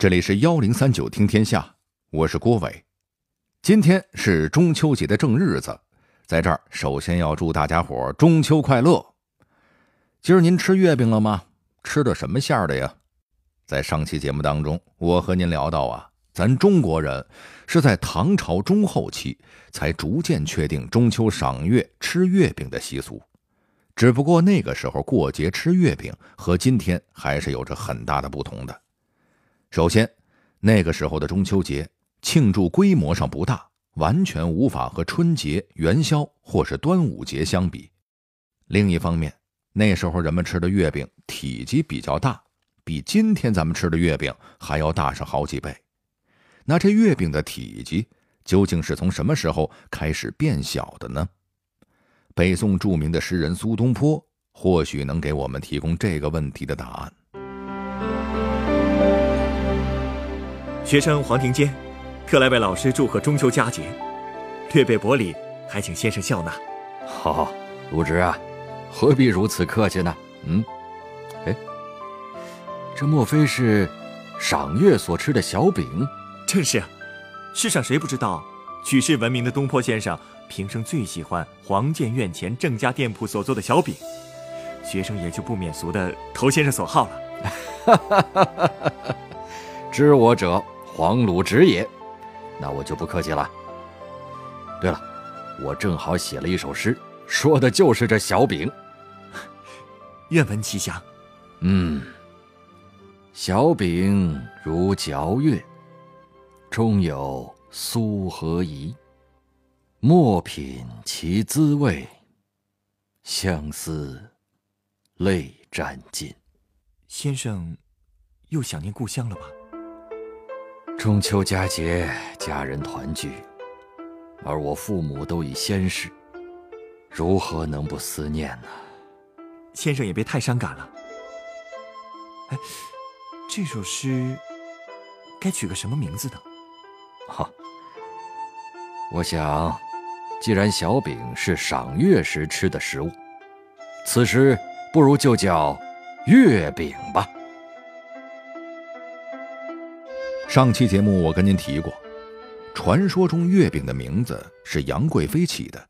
这里是幺零三九听天下，我是郭伟。今天是中秋节的正日子，在这儿首先要祝大家伙儿中秋快乐。今儿您吃月饼了吗？吃的什么馅儿的呀？在上期节目当中，我和您聊到啊，咱中国人是在唐朝中后期才逐渐确定中秋赏月吃月饼的习俗。只不过那个时候过节吃月饼和今天还是有着很大的不同的。首先，那个时候的中秋节庆祝规模上不大，完全无法和春节、元宵或是端午节相比。另一方面，那时候人们吃的月饼体积比较大。比今天咱们吃的月饼还要大上好几倍，那这月饼的体积究竟是从什么时候开始变小的呢？北宋著名的诗人苏东坡或许能给我们提供这个问题的答案。学生黄庭坚，特来为老师祝贺中秋佳节，略备薄礼，还请先生笑纳。好，鲁直啊，何必如此客气呢？嗯，哎。这莫非是赏月所吃的小饼？正是啊，世上谁不知道，举世闻名的东坡先生平生最喜欢黄建院前郑家店铺所做的小饼，学生也就不免俗的投先生所好了。知我者，黄鲁直也。那我就不客气了。对了，我正好写了一首诗，说的就是这小饼。愿闻其详。嗯。小饼如嚼月，中有苏和饴。莫品其滋味，相思泪沾襟。先生又想念故乡了吧？中秋佳节，家人团聚，而我父母都已仙逝，如何能不思念呢？先生也别太伤感了。哎。这首诗该取个什么名字呢？哈，我想，既然小饼是赏月时吃的食物，此诗不如就叫月饼吧。上期节目我跟您提过，传说中月饼的名字是杨贵妃起的。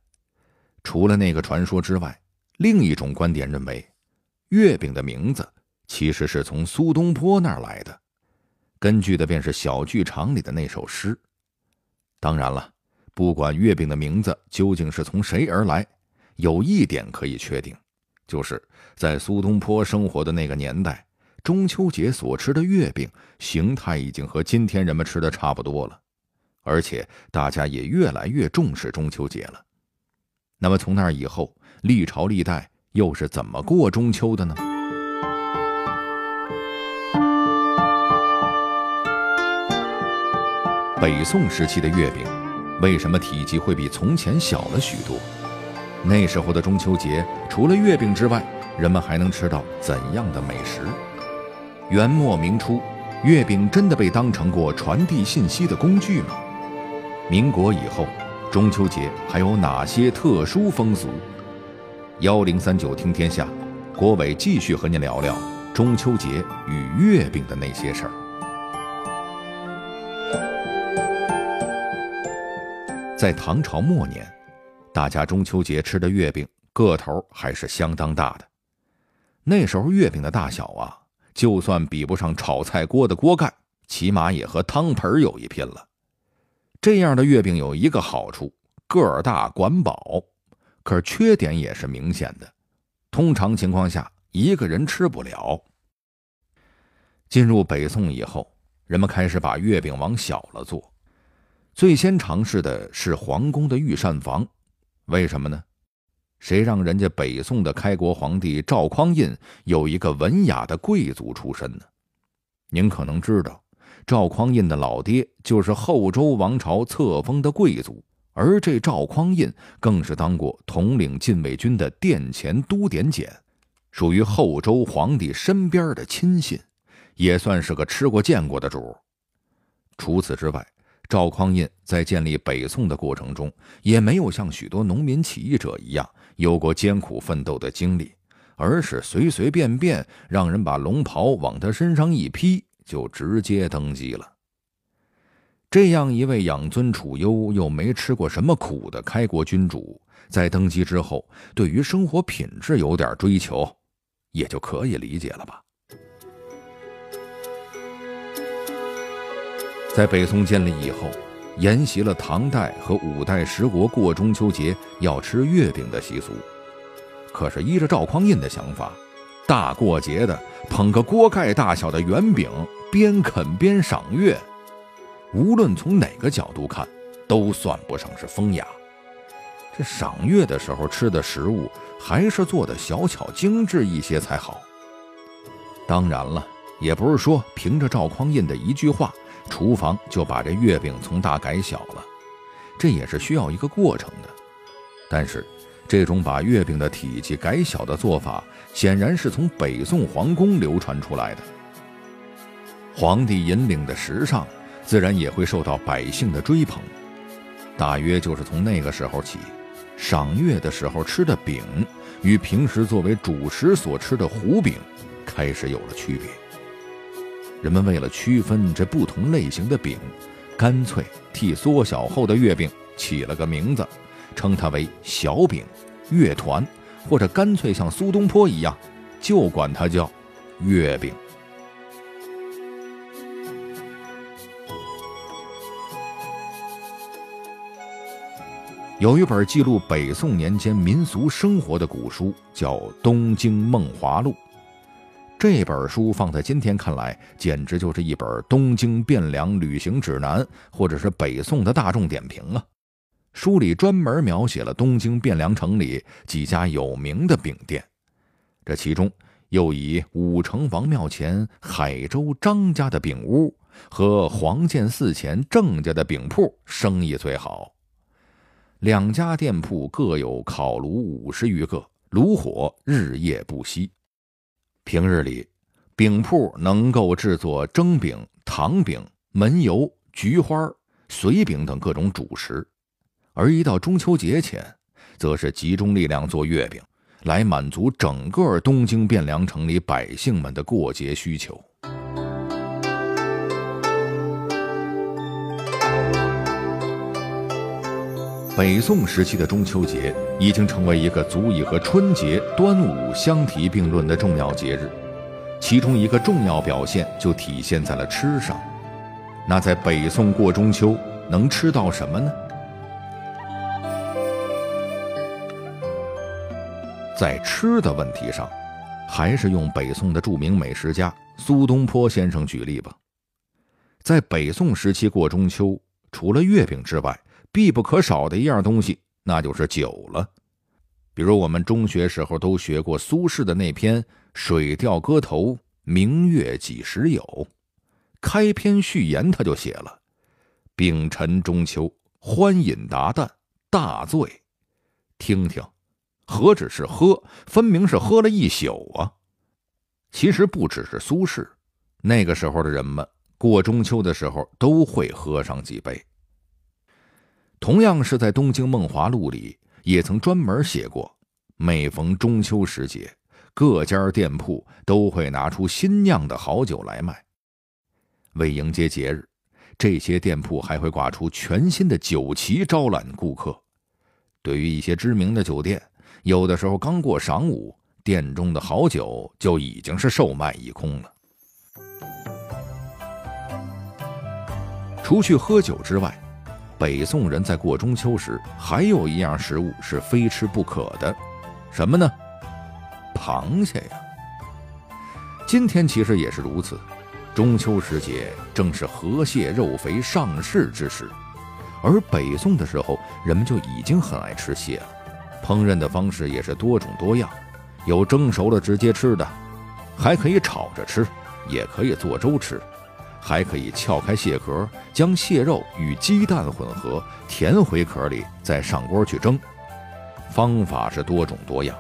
除了那个传说之外，另一种观点认为，月饼的名字。其实是从苏东坡那儿来的，根据的便是小剧场里的那首诗。当然了，不管月饼的名字究竟是从谁而来，有一点可以确定，就是在苏东坡生活的那个年代，中秋节所吃的月饼形态已经和今天人们吃的差不多了，而且大家也越来越重视中秋节了。那么从那以后，历朝历代又是怎么过中秋的呢？北宋时期的月饼，为什么体积会比从前小了许多？那时候的中秋节，除了月饼之外，人们还能吃到怎样的美食？元末明初，月饼真的被当成过传递信息的工具吗？民国以后，中秋节还有哪些特殊风俗？幺零三九听天下，郭伟继续和您聊聊中秋节与月饼的那些事儿。在唐朝末年，大家中秋节吃的月饼个头还是相当大的。那时候月饼的大小啊，就算比不上炒菜锅的锅盖，起码也和汤盆有一拼了。这样的月饼有一个好处，个儿大管饱，可是缺点也是明显的。通常情况下，一个人吃不了。进入北宋以后，人们开始把月饼往小了做。最先尝试的是皇宫的御膳房，为什么呢？谁让人家北宋的开国皇帝赵匡胤有一个文雅的贵族出身呢？您可能知道，赵匡胤的老爹就是后周王朝册封的贵族，而这赵匡胤更是当过统领禁卫军的殿前都点检，属于后周皇帝身边的亲信，也算是个吃过见过的主。除此之外，赵匡胤在建立北宋的过程中，也没有像许多农民起义者一样有过艰苦奋斗的经历，而是随随便便让人把龙袍往他身上一披，就直接登基了。这样一位养尊处优又没吃过什么苦的开国君主，在登基之后，对于生活品质有点追求，也就可以理解了吧。在北宋建立以后，沿袭了唐代和五代十国过中秋节要吃月饼的习俗。可是依着赵匡胤的想法，大过节的捧个锅盖大小的圆饼，边啃边赏月。无论从哪个角度看，都算不上是风雅。这赏月的时候吃的食物，还是做的小巧精致一些才好。当然了，也不是说凭着赵匡胤的一句话，厨房就把这月饼从大改小了，这也是需要一个过程的。但是，这种把月饼的体积改小的做法，显然是从北宋皇宫流传出来的。皇帝引领的时尚。自然也会受到百姓的追捧，大约就是从那个时候起，赏月的时候吃的饼与平时作为主食所吃的糊饼开始有了区别。人们为了区分这不同类型的饼，干脆替缩小后的月饼起了个名字，称它为小饼、月团，或者干脆像苏东坡一样，就管它叫月饼。有一本记录北宋年间民俗生活的古书，叫《东京梦华录》。这本书放在今天看来，简直就是一本东京汴梁旅行指南，或者是北宋的大众点评啊！书里专门描写了东京汴梁城里几家有名的饼店，这其中又以武城王庙前海州张家的饼屋和黄建寺前郑家的饼铺生意最好。两家店铺各有烤炉五十余个，炉火日夜不息。平日里，饼铺能够制作蒸饼、糖饼、门油、菊花、随饼等各种主食；而一到中秋节前，则是集中力量做月饼，来满足整个东京汴梁城里百姓们的过节需求。北宋时期的中秋节已经成为一个足以和春节、端午相提并论的重要节日，其中一个重要表现就体现在了吃上。那在北宋过中秋能吃到什么呢？在吃的问题上，还是用北宋的著名美食家苏东坡先生举例吧。在北宋时期过中秋，除了月饼之外，必不可少的一样东西，那就是酒了。比如我们中学时候都学过苏轼的那篇《水调歌头·明月几时有》，开篇序言他就写了：“丙辰中秋，欢饮达旦，大醉。”听听，何止是喝，分明是喝了一宿啊！其实不只是苏轼，那个时候的人们过中秋的时候都会喝上几杯。同样是在《东京梦华录》里，也曾专门写过，每逢中秋时节，各家店铺都会拿出新酿的好酒来卖。为迎接节日，这些店铺还会挂出全新的酒旗招揽顾客。对于一些知名的酒店，有的时候刚过晌午，店中的好酒就已经是售卖一空了。除去喝酒之外，北宋人在过中秋时，还有一样食物是非吃不可的，什么呢？螃蟹呀。今天其实也是如此。中秋时节正是河蟹肉肥上市之时，而北宋的时候，人们就已经很爱吃蟹了。烹饪的方式也是多种多样，有蒸熟了直接吃的，还可以炒着吃，也可以做粥吃。还可以撬开蟹壳，将蟹肉与鸡蛋混合，填回壳里，再上锅去蒸。方法是多种多样。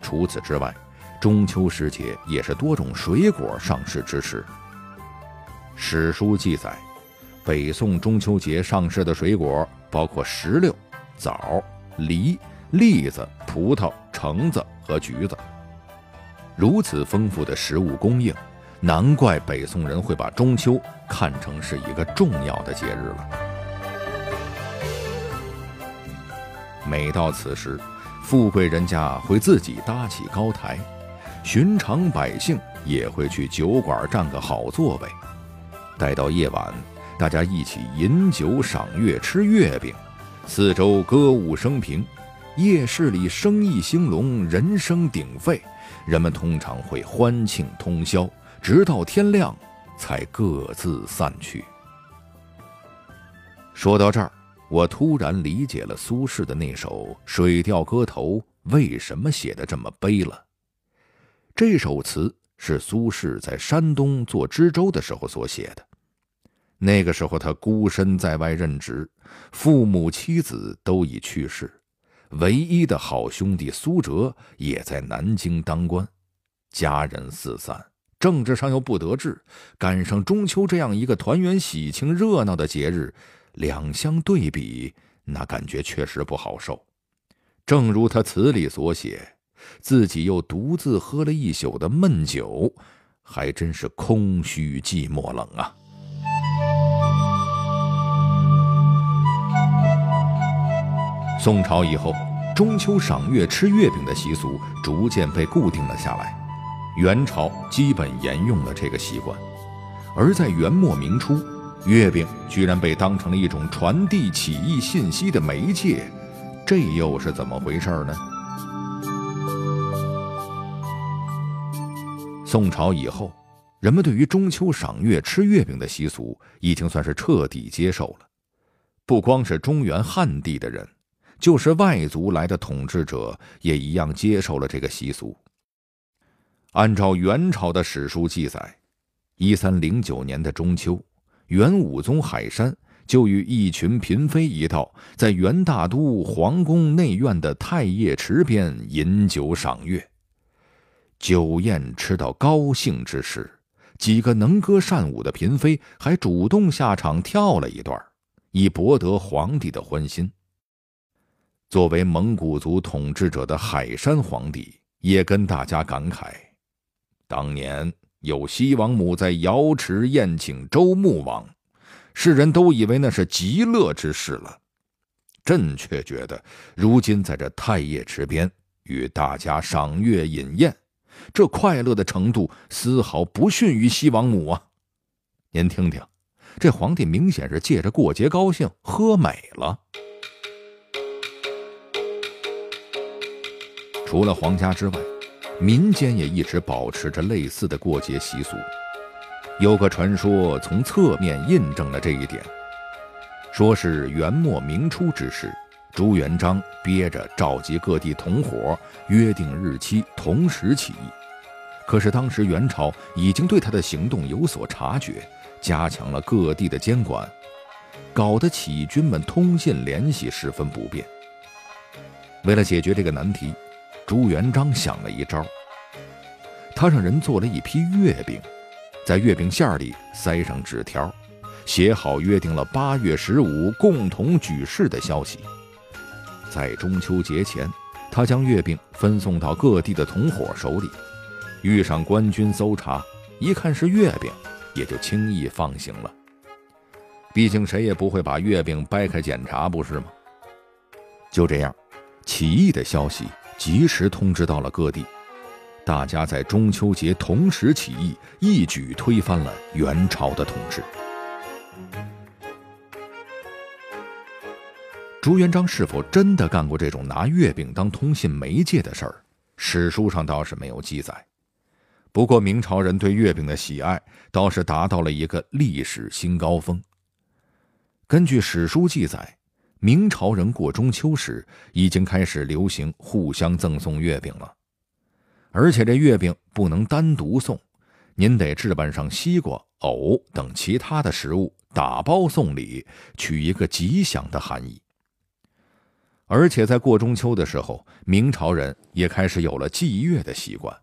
除此之外，中秋时节也是多种水果上市之时。史书记载，北宋中秋节上市的水果包括石榴、枣、梨、栗子、葡萄、橙子和橘子。如此丰富的食物供应。难怪北宋人会把中秋看成是一个重要的节日了。每到此时，富贵人家会自己搭起高台，寻常百姓也会去酒馆占个好座位。待到夜晚，大家一起饮酒赏月、吃月饼，四周歌舞升平，夜市里生意兴隆，人声鼎沸。人们通常会欢庆通宵，直到天亮，才各自散去。说到这儿，我突然理解了苏轼的那首《水调歌头》为什么写的这么悲了。这首词是苏轼在山东做知州的时候所写的。那个时候，他孤身在外任职，父母妻子都已去世。唯一的好兄弟苏辙也在南京当官，家人四散，政治上又不得志，赶上中秋这样一个团圆喜庆热闹的节日，两相对比，那感觉确实不好受。正如他词里所写，自己又独自喝了一宿的闷酒，还真是空虚寂寞冷啊。宋朝以后，中秋赏月吃月饼的习俗逐渐被固定了下来。元朝基本沿用了这个习惯，而在元末明初，月饼居然被当成了一种传递起义信息的媒介，这又是怎么回事呢？宋朝以后，人们对于中秋赏月吃月饼的习俗已经算是彻底接受了，不光是中原汉地的人。就是外族来的统治者也一样接受了这个习俗。按照元朝的史书记载，一三零九年的中秋，元武宗海山就与一群嫔妃一道，在元大都皇宫内院的太液池边饮酒赏月。酒宴吃到高兴之时，几个能歌善舞的嫔妃还主动下场跳了一段，以博得皇帝的欢心。作为蒙古族统治者的海山皇帝也跟大家感慨：当年有西王母在瑶池宴请周穆王，世人都以为那是极乐之事了。朕却觉得，如今在这太液池边与大家赏月饮宴，这快乐的程度丝毫不逊于西王母啊！您听听，这皇帝明显是借着过节高兴，喝美了。除了皇家之外，民间也一直保持着类似的过节习俗。有个传说从侧面印证了这一点，说是元末明初之时，朱元璋憋着召集各地同伙，约定日期同时起义。可是当时元朝已经对他的行动有所察觉，加强了各地的监管，搞得起义军们通信联系十分不便。为了解决这个难题，朱元璋想了一招，他让人做了一批月饼，在月饼馅里塞上纸条，写好约定了八月十五共同举事的消息。在中秋节前，他将月饼分送到各地的同伙手里，遇上官军搜查，一看是月饼，也就轻易放行了。毕竟谁也不会把月饼掰开检查，不是吗？就这样，起义的消息。及时通知到了各地，大家在中秋节同时起义，一举推翻了元朝的统治。朱元璋是否真的干过这种拿月饼当通信媒介的事儿？史书上倒是没有记载。不过明朝人对月饼的喜爱倒是达到了一个历史新高峰。根据史书记载。明朝人过中秋时，已经开始流行互相赠送月饼了，而且这月饼不能单独送，您得置办上西瓜、藕等其他的食物，打包送礼，取一个吉祥的含义。而且在过中秋的时候，明朝人也开始有了祭月的习惯。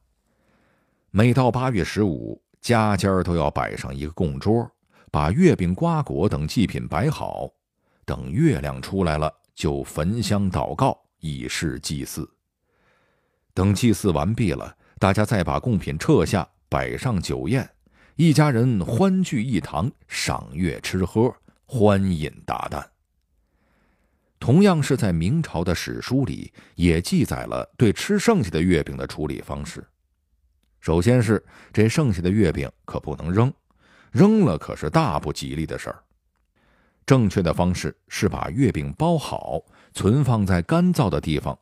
每到八月十五，家家都要摆上一个供桌，把月饼、瓜果等祭品摆好。等月亮出来了，就焚香祷告，以示祭祀。等祭祀完毕了，大家再把贡品撤下，摆上酒宴，一家人欢聚一堂，赏月吃喝，欢饮达旦。同样是在明朝的史书里，也记载了对吃剩下的月饼的处理方式。首先是这剩下的月饼可不能扔，扔了可是大不吉利的事儿。正确的方式是把月饼包好，存放在干燥的地方，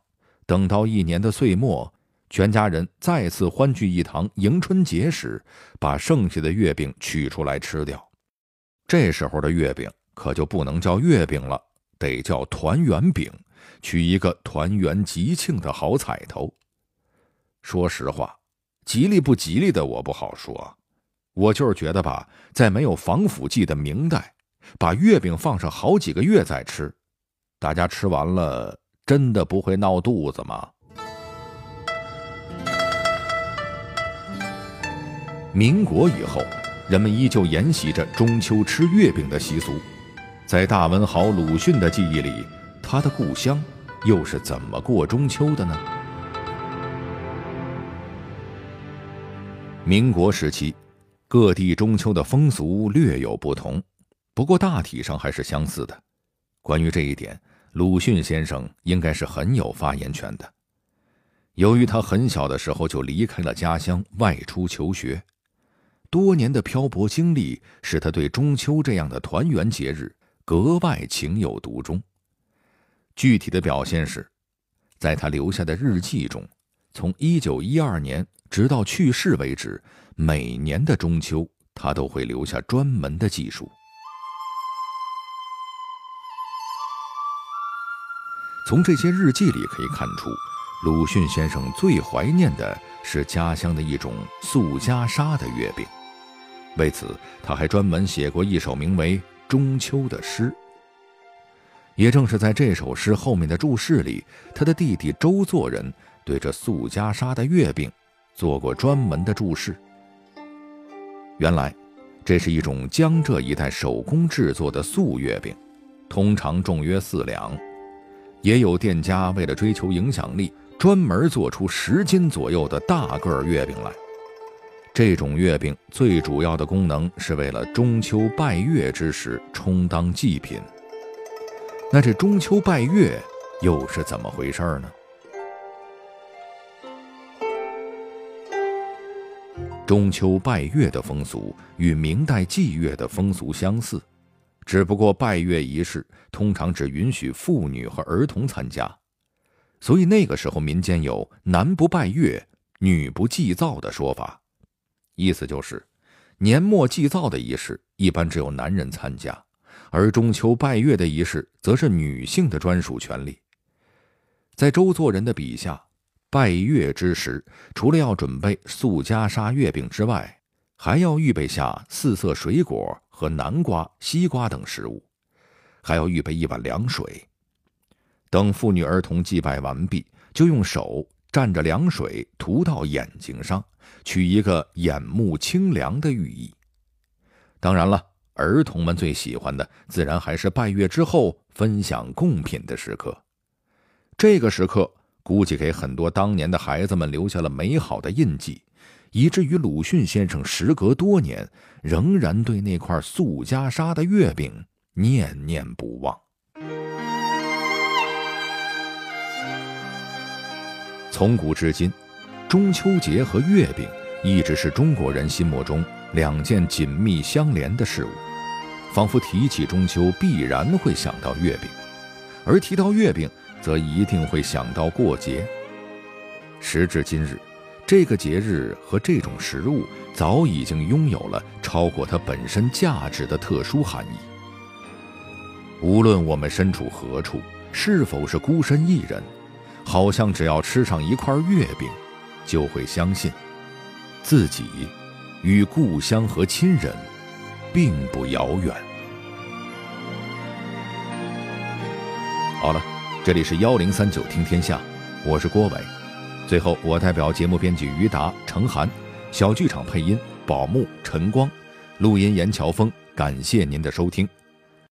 等到一年的岁末，全家人再次欢聚一堂迎春节时，把剩下的月饼取出来吃掉。这时候的月饼可就不能叫月饼了。得叫团圆饼，取一个团圆吉庆的好彩头。说实话，吉利不吉利的我不好说，我就是觉得吧，在没有防腐剂的明代，把月饼放上好几个月再吃，大家吃完了真的不会闹肚子吗？民国以后，人们依旧沿袭着中秋吃月饼的习俗。在大文豪鲁迅的记忆里，他的故乡又是怎么过中秋的呢？民国时期，各地中秋的风俗略有不同，不过大体上还是相似的。关于这一点，鲁迅先生应该是很有发言权的。由于他很小的时候就离开了家乡，外出求学，多年的漂泊经历使他对中秋这样的团圆节日。格外情有独钟。具体的表现是，在他留下的日记中，从一九一二年直到去世为止，每年的中秋，他都会留下专门的记述。从这些日记里可以看出，鲁迅先生最怀念的是家乡的一种素家沙的月饼。为此，他还专门写过一首名为。中秋的诗，也正是在这首诗后面的注释里，他的弟弟周作人对这素家沙的月饼做过专门的注释。原来，这是一种江浙一带手工制作的素月饼，通常重约四两，也有店家为了追求影响力，专门做出十斤左右的大个月饼来。这种月饼最主要的功能是为了中秋拜月之时充当祭品。那这中秋拜月又是怎么回事呢？中秋拜月的风俗与明代祭月的风俗相似，只不过拜月仪式通常只允许妇女和儿童参加，所以那个时候民间有“男不拜月，女不祭灶”的说法。意思就是，年末祭灶的仪式一般只有男人参加，而中秋拜月的仪式则是女性的专属权利。在周作人的笔下，拜月之时，除了要准备素袈裟月饼之外，还要预备下四色水果和南瓜、西瓜等食物，还要预备一碗凉水。等妇女儿童祭拜完毕，就用手蘸着凉水涂到眼睛上。取一个眼目清凉的寓意。当然了，儿童们最喜欢的自然还是拜月之后分享贡品的时刻。这个时刻估计给很多当年的孩子们留下了美好的印记，以至于鲁迅先生时隔多年仍然对那块素家沙的月饼念念不忘。从古至今。中秋节和月饼一直是中国人心目中两件紧密相连的事物，仿佛提起中秋必然会想到月饼，而提到月饼则一定会想到过节。时至今日，这个节日和这种食物早已经拥有了超过它本身价值的特殊含义。无论我们身处何处，是否是孤身一人，好像只要吃上一块月饼。就会相信，自己与故乡和亲人并不遥远。好了，这里是幺零三九听天下，我是郭伟。最后，我代表节目编辑于达、程涵，小剧场配音宝木、晨光，录音严乔峰，感谢您的收听。